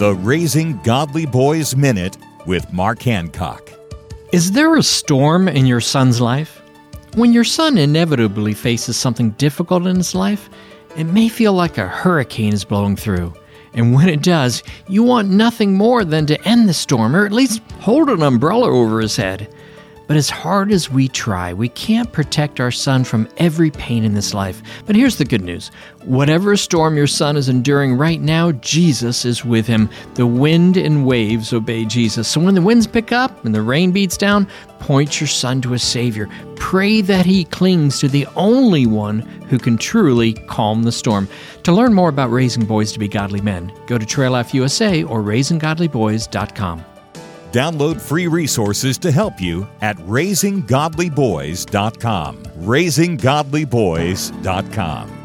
The Raising Godly Boys Minute with Mark Hancock. Is there a storm in your son's life? When your son inevitably faces something difficult in his life, it may feel like a hurricane is blowing through. And when it does, you want nothing more than to end the storm or at least hold an umbrella over his head. But as hard as we try, we can't protect our son from every pain in this life. But here's the good news whatever storm your son is enduring right now, Jesus is with him. The wind and waves obey Jesus. So when the winds pick up and the rain beats down, point your son to a Savior. Pray that he clings to the only one who can truly calm the storm. To learn more about raising boys to be godly men, go to Trail Life USA or raisinggodlyboys.com. Download free resources to help you at raisinggodlyboys.com. Raisinggodlyboys.com.